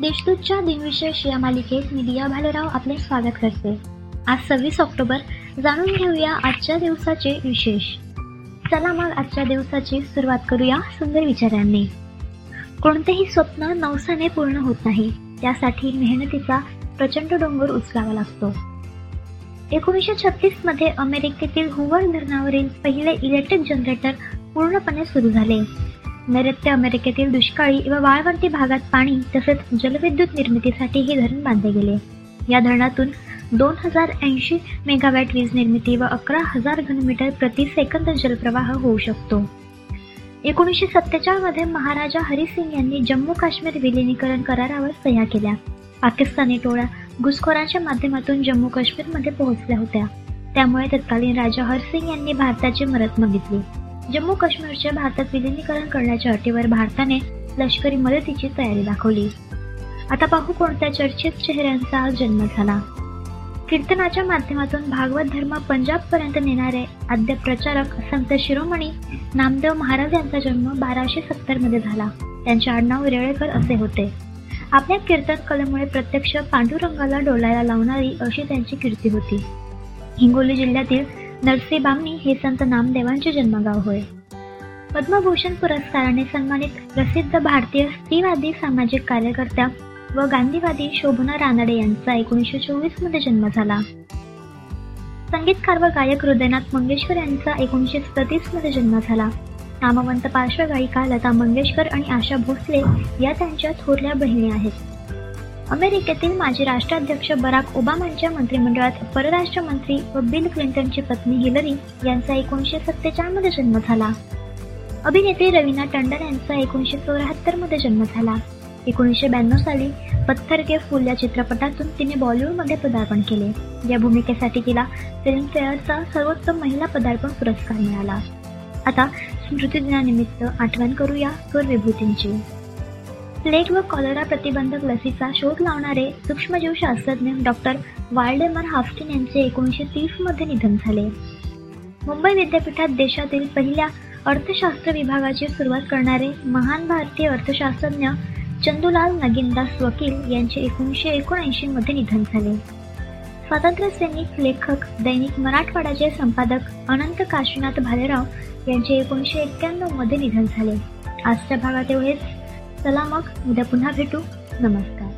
देशदूतच्या दिनविशेष या मालिकेत मी दिया भालेराव आपले स्वागत करते. आज सव्वीस ऑक्टोबर जाणून घेऊया आजच्या दिवसाचे विशेष. चला मग आजच्या दिवसाची सुरुवात करूया सुंदर विचारांनी. कोणतेही स्वप्न नवसाने पूर्ण होत नाही त्यासाठी मेहनतीचा प्रचंड डोंगर उचलावा लागतो. एकोणीसशे छत्तीसमध्ये अमेरिकेतील हुवर धरणावरील पहिले इलेक्ट्रिक जनरेटर पूर्णपणे सुरू झाले. नैऋत्य अमेरिकेतील दुष्काळी व वाळवंटी भागात पाणी तसेच जलविद्युत निर्मितीसाठी हे धरण बांधले गेले. या धरणातून दोन हजार ऐंशी मेगावॅट वीज निर्मिती व अकरा हजार घनमीटर प्रति सेकंद जलप्रवाह होऊ शकतो. एकोणीसशे सत्तेचाळमध्ये महाराजा हरिसिंग यांनी जम्मू काश्मीर विलिनीकरण करारावर सह्या केल्या. पाकिस्तानी टोळ्या घुसखोरांच्या माध्यमातून जम्मू काश्मीरमध्ये पोहोचल्या होत्या. त्यामुळे तत्कालीन राजा हरसिंग यांनी भारताची मदत मागितली. जम्मू काश्मीरच्या भारतात विलिनीकरण करण्याच्या अटीवर भारताने लष्करी मदतीची तयारी दाखवली. आता पाहू कोणत्या चर्चित चेहऱ्यांचा आज जन्म झाला. कीर्तनाच्या माध्यमातून भागवत धर्म पंजाब पर्यंत नेणारे आद्य प्रचारक संत शिरोमणी नामदेव महाराज यांचा जन्म बाराशे सत्तरमध्ये झाला. त्यांचे आडनाव रेळेकर असे होते. आपल्या कीर्तन कलेमुळे प्रत्यक्ष पांडुरंगाला डोलायला लावणारी अशी त्यांची कीर्ती होती. हिंगोली जिल्ह्यातील नरसी बामणी हे संत नामदेवांचे जन्मगाव होय. पद्मभूषण पुरस्काराने सन्मानित प्रसिद्ध भारतीय स्त्रीवादी सामाजिक कार्यकर्त्या व गांधीवादी शोभना रानडे यांचा एकोणीसशे चोवीसमध्ये जन्म झाला. संगीतकार व गायक हृदयनाथ मंगेशकर यांचा एकोणीसशे सदतीसमध्ये जन्म झाला. नामवंत पार्श्वगायिका लता मंगेशकर आणि आशा भोसले या त्यांच्या थोरल्या बहिणी आहेत. अमेरिकेतील माजी राष्ट्राध्यक्ष बराक ओबामांच्या मंत्रिमंडळात परराष्ट्र मंत्री व बिल क्लिंटनची पत्नी हिलरी यांचा एकोणीसशे सत्तेचाळमध्ये जन्म झाला. अभिनेत्री रवीना टंडन यांचा एकोणीसशे चौऱ्याहत्तरमध्ये जन्म झाला. एकोणीसशे ब्याण्णव साली पत्थर के फुल या चित्रपटातून तिने बॉलिवूडमध्ये पदार्पण केले. या भूमिकेसाठी तिला फिल्मफेअरचा सर्वोत्तम महिला पदार्पण पुरस्कार मिळाला. आता स्मृतिदिनानिमित्त आठवण करूया थोर विभूतींची प्लेग व कॉलरा प्रतिबंधक लसीचा शोध लावणारे सूक्ष्मजीवशास्त्रज्ञ डॉक्टर वाल्डेमर हाफकिन यांचे एकोणीसशे तीसमध्ये निधन झाले. मुंबई विद्यापीठात देशातील पहिल्या अर्थशास्त्र विभागाची सुरुवात करणारे महान भारतीय अर्थशास्त्रज्ञ चंदूलाल नगीनदास वकील यांचे एकोणीसशे एकोणऐंशीमध्ये निधन झाले. स्वातंत्र्य सैनिक लेखक दैनिक मराठवाड्याचे संपादक अनंत काशीनाथ भालेराव यांचे एकोणीसशे एक्क्याण्णवमध्ये निधन झाले. आजच्या भागात एवढेच. चला मग उद्या पुन्हा भेटू. नमस्कार.